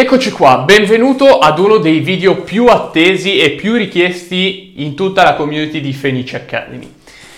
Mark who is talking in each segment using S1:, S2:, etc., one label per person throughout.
S1: Eccoci qua, benvenuto ad uno dei video più attesi e più richiesti in tutta la community di Fenice Academy.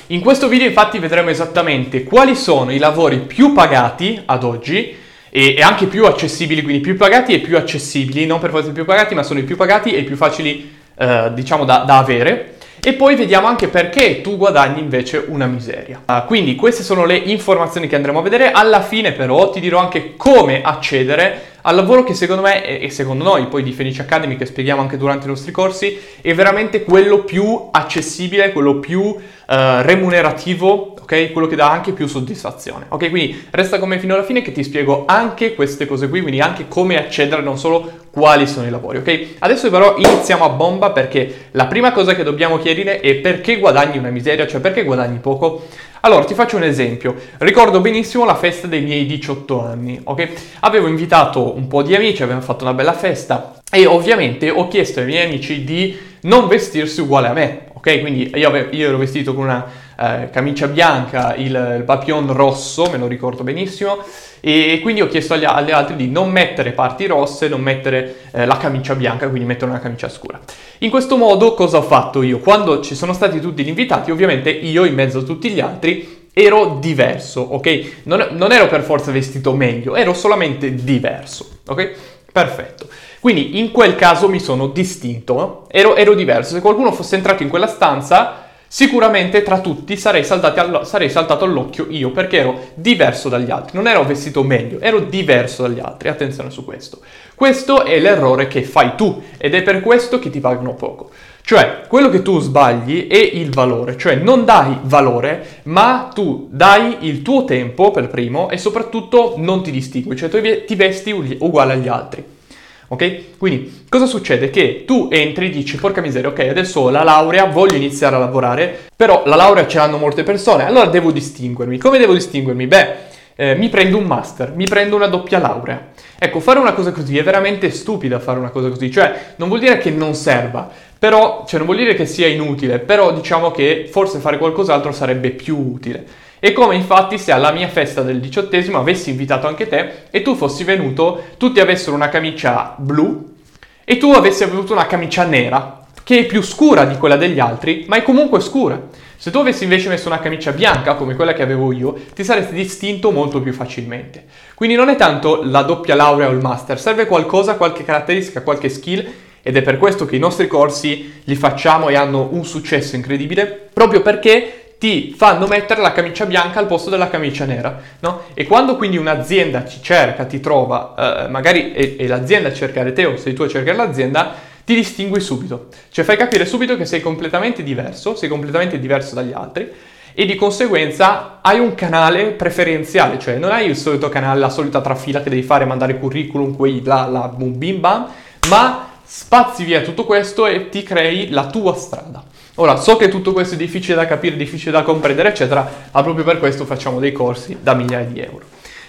S1: In questo video infatti vedremo esattamente quali sono i lavori più pagati ad oggi e, e anche più accessibili, quindi più pagati e più accessibili, non per forza più pagati, ma sono i più pagati e i più facili eh, diciamo da, da avere. E poi vediamo anche perché tu guadagni invece una miseria. Uh, quindi queste sono le informazioni che andremo a vedere. Alla fine però ti dirò anche come accedere al lavoro che secondo me e secondo noi poi di Fenice Academy che spieghiamo anche durante i nostri corsi è veramente quello più accessibile, quello più uh, remunerativo, ok? Quello che dà anche più soddisfazione. Ok, quindi resta con me fino alla fine che ti spiego anche queste cose qui, quindi anche come accedere, non solo quali sono i lavori, ok? Adesso però iniziamo a bomba perché la prima cosa che dobbiamo chiarire è perché guadagni una miseria, cioè perché guadagni poco. Allora, ti faccio un esempio. Ricordo benissimo la festa dei miei 18 anni, ok? Avevo invitato un po' di amici, abbiamo fatto una bella festa e ovviamente ho chiesto ai miei amici di non vestirsi uguale a me, ok? Quindi io, avevo, io ero vestito con una eh, camicia bianca, il, il papillon rosso, me lo ricordo benissimo, e quindi ho chiesto agli, agli altri di non mettere parti rosse, non mettere eh, la camicia bianca, quindi mettere una camicia scura. In questo modo cosa ho fatto io? Quando ci sono stati tutti gli invitati, ovviamente io in mezzo a tutti gli altri ero diverso, ok? Non, non ero per forza vestito meglio, ero solamente diverso, ok? Perfetto. Quindi in quel caso mi sono distinto, ero, ero diverso. Se qualcuno fosse entrato in quella stanza Sicuramente tra tutti sarei, allo- sarei, saltato all'occhio io perché ero diverso dagli altri, non ero vestito meglio, ero diverso dagli altri, attenzione su questo. Questo è l'errore che fai tu ed è per questo che ti pagano poco. Cioè, quello che tu sbagli è il valore, cioè non dai valore, ma tu dai il tuo tempo per primo e soprattutto non ti distingui, cioè tu ti vesti uguale agli altri. Ok? Quindi cosa succede? Che tu entri e dici, porca miseria, ok, adesso ho la laurea, voglio iniziare a lavorare, però la laurea ce l'hanno molte persone, allora devo distinguermi. Come devo distinguermi? Beh, eh, mi prendo un master, mi prendo una doppia laurea. Ecco, fare una cosa così è veramente stupida fare una cosa così, cioè non vuol dire che non serva, però, cioè non vuol dire che sia inutile, però diciamo che forse fare qualcos'altro sarebbe più utile. E come infatti se alla mia festa del diciottesimo avessi invitato anche te e tu fossi venuto, tutti avessero una camicia blu e tu avessi avuto una camicia nera, che è più scura di quella degli altri, ma è comunque scura. Se tu avessi invece messo una camicia bianca come quella che avevo io, ti saresti distinto molto più facilmente. Quindi non è tanto la doppia laurea o il master, serve qualcosa, qualche caratteristica, qualche skill ed è per questo che i nostri corsi li facciamo e hanno un successo incredibile, proprio perché ti fanno mettere la camicia bianca al posto della camicia nera, no? E quando quindi un'azienda ci cerca, ti trova, eh, magari è, è l'azienda a cercare te o sei tu a cercare l'azienda, ti distingui subito. Cioè fai capire subito che sei completamente diverso, sei completamente diverso dagli altri e di conseguenza hai un canale preferenziale, cioè non hai il solito canale, la solita trafila che devi fare, mandare curriculum, quei bla bla boom bim bam, ma spazi via tutto questo e ti crei la tua strada. Ora, so che tutto questo è difficile da capire, difficile da comprendere, eccetera, ma proprio per questo facciamo dei corsi da migliaia di euro.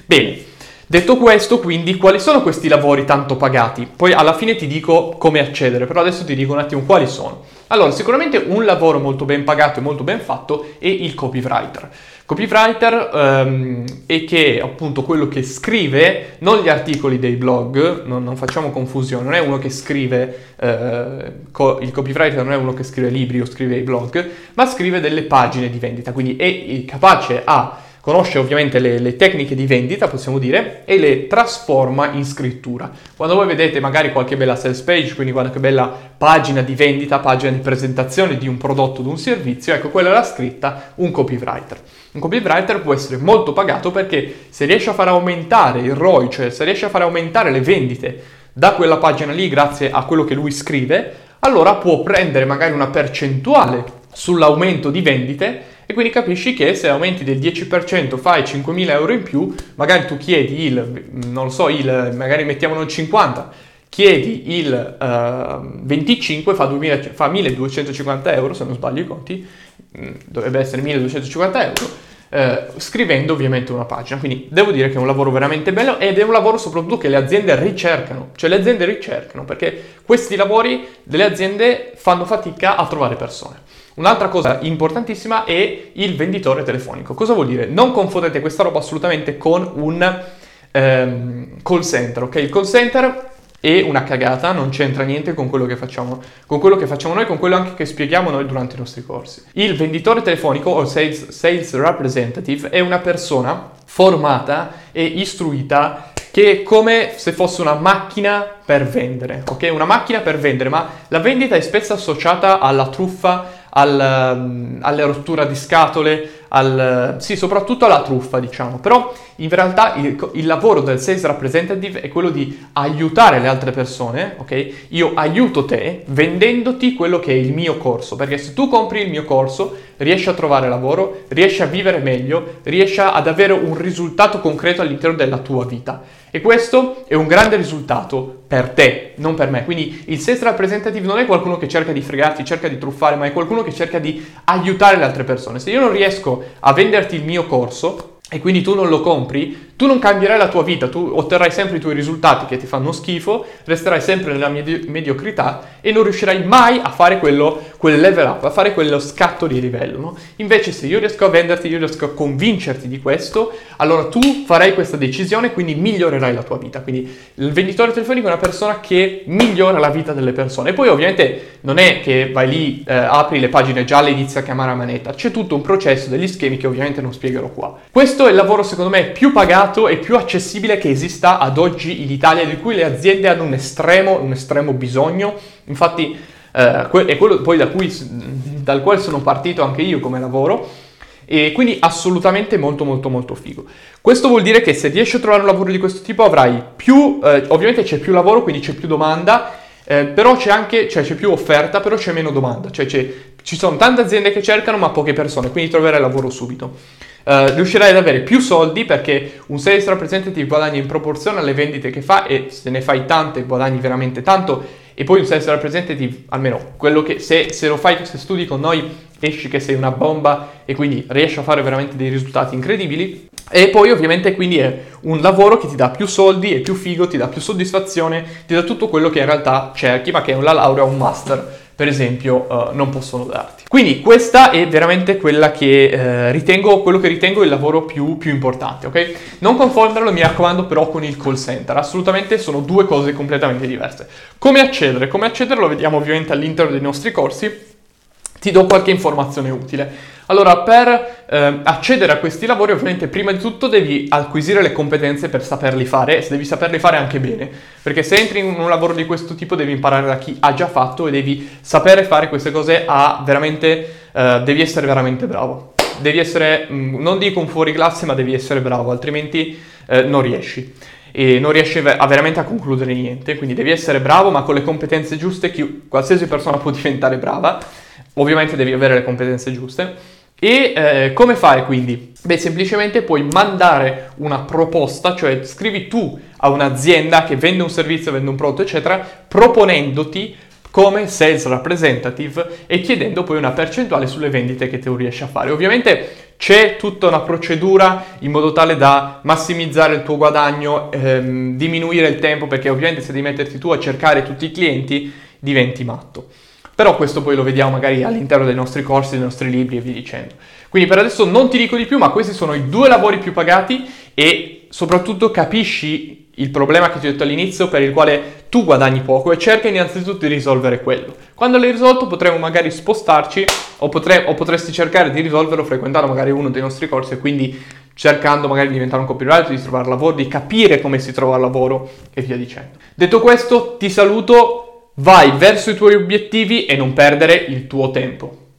S1: Bene, detto questo, quindi, quali sono questi lavori tanto pagati? Poi alla fine ti dico come accedere, però adesso ti dico un attimo quali sono. Allora, sicuramente un lavoro molto ben pagato e molto ben fatto è il copywriter. Copywriter um, è che appunto quello che scrive, non gli articoli dei blog, non, non facciamo confusione, non è uno che scrive, uh, co- il copywriter non è uno che scrive libri o scrive i blog, ma scrive delle pagine di vendita, quindi è capace a conosce ovviamente le, le, tecniche di vendita, possiamo dire, e le trasforma in scrittura. Quando voi vedete magari qualche bella sales page, quindi qualche bella pagina di vendita, pagina di presentazione di un prodotto di un servizio, ecco, quella era scritta un copywriter. Un copywriter può essere molto pagato perché se riesce a far aumentare il ROI, cioè se riesce a far aumentare le vendite da quella pagina lì grazie a quello che lui scrive, allora può prendere magari una percentuale sull'aumento di vendite e quindi capisci che se aumenti del 10% fai 5.000 euro in più, magari tu chiedi il, non lo so, il, magari mettiamolo il 50, chiedi il uh, 25 fa, 2000, fa 1.250 euro, se non sbaglio i conti, Mm, dovrebbe essere 1250 euro, eh, scrivendo ovviamente una pagina. Quindi devo dire che è un lavoro veramente bello ed è un lavoro soprattutto che le aziende ricercano, cioè le aziende ricercano perché questi lavori delle aziende fanno fatica a trovare persone. Un'altra cosa importantissima è il venditore telefonico. Cosa vuol dire? Non confondete questa roba assolutamente con un ehm, call center, ok? Il call center è una cagata, non c'entra niente con quello che facciamo, con quello che facciamo noi, con quello anche che spieghiamo noi durante i nostri corsi. Il venditore telefonico o sales, sales representative è una persona formata e istruita che è come se fosse una macchina per vendere, ok? Una macchina per vendere, ma la vendita è spesso associata alla truffa, al, um, alla rottura di scatole, al, sì, soprattutto alla truffa, diciamo. Però in realtà il, il, lavoro del sales representative è quello di aiutare le altre persone, ok? Io aiuto te vendendoti quello che è il mio corso, perché se tu compri il mio corso riesci a trovare lavoro, riesci a vivere meglio, riesci ad avere un risultato concreto all'interno della tua vita. E questo è un grande risultato per te, non per me. Quindi il sales representative non è qualcuno che cerca di fregarti, cerca di truffare, ma è qualcuno che cerca di aiutare le altre persone. Se io non riesco a venderti il mio corso, e quindi tu non lo compri, tu non cambierai la tua vita, tu otterrai sempre i tuoi risultati che ti fanno schifo, resterai sempre nella medi- mediocrità e non riuscirai mai a fare quello, quel level up, a fare quello scatto di livello. No? Invece se io riesco a venderti, io riesco a convincerti di questo, allora tu farai questa decisione e quindi migliorerai la tua vita. Quindi il venditore telefonico è una persona che migliora la vita delle persone. E poi ovviamente non è che vai lì, eh, apri le pagine gialle e inizi a chiamare a manetta, c'è tutto un processo, degli schemi che ovviamente non spiegherò qua. Questo è il lavoro secondo me più pagato e più accessibile che esista ad oggi in Italia, di cui le aziende hanno un estremo, un estremo bisogno. Infatti eh, è quello poi da cui, dal quale sono partito anche io come lavoro e quindi assolutamente molto molto molto figo. Questo vuol dire che se riesci a trovare un lavoro di questo tipo avrai più, eh, ovviamente c'è più lavoro, quindi c'è più domanda, eh, però c'è anche, cioè c'è più offerta, però c'è meno domanda, cioè ci sono tante aziende che cercano ma poche persone, quindi troverai lavoro subito. Uh, riuscirai ad avere più soldi perché un sales representative guadagna in proporzione alle vendite che fa e se ne fai tante guadagni veramente tanto. E poi un sales representative, almeno quello che se, se lo fai, se studi con noi esci che sei una bomba e quindi riesci a fare veramente dei risultati incredibili. E poi ovviamente quindi è un lavoro che ti dà più soldi, è più figo, ti dà più soddisfazione, ti dà tutto quello che in realtà cerchi ma che una laurea o un master per esempio, uh, non possono darti. Quindi questa è veramente quella che eh, ritengo, quello che ritengo il lavoro più, più importante, ok? Non confonderlo, mi raccomando, però con il call center. Assolutamente sono due cose completamente diverse. Come accedere? Come accedere lo vediamo ovviamente all'interno dei nostri corsi. Ti do qualche informazione utile. Allora, per eh, accedere a questi lavori, ovviamente, prima di tutto devi acquisire le competenze per saperli fare e devi saperli fare anche bene. Perché se entri in un lavoro di questo tipo, devi imparare da chi ha già fatto e devi sapere fare queste cose a veramente. Eh, devi essere veramente bravo. Devi essere, mm, non dico un fuori classe, ma devi essere bravo, altrimenti eh, non riesci e non riesci a veramente a concludere niente, quindi devi essere bravo ma con le competenze giuste, chi, qualsiasi persona può diventare brava, ovviamente devi avere le competenze giuste e eh, come fare quindi? Beh, semplicemente puoi mandare una proposta, cioè scrivi tu a un'azienda che vende un servizio, vende un prodotto, eccetera, proponendoti come sales representative e chiedendo poi una percentuale sulle vendite che tu riesci a fare. Ovviamente c'è tutta una procedura in modo tale da massimizzare il tuo guadagno, ehm, diminuire il tempo, perché ovviamente se devi metterti tu a cercare tutti i clienti diventi matto. Però questo poi lo vediamo magari all'interno dei nostri corsi, dei nostri libri e via dicendo. Quindi per adesso non ti dico di più, ma questi sono i due lavori più pagati e soprattutto capisci il problema che ti ho detto all'inizio per il quale tu guadagni poco e cerca innanzitutto di risolvere quello. Quando l'hai risolto potremo magari spostarci o, potre- o potresti cercare di risolverlo frequentando magari uno dei nostri corsi e quindi cercando magari di diventare un copywriter, di trovare lavoro, di capire come si trova lavoro e via dicendo. Detto questo, ti saluto, vai verso i tuoi obiettivi e non perdere il tuo tempo.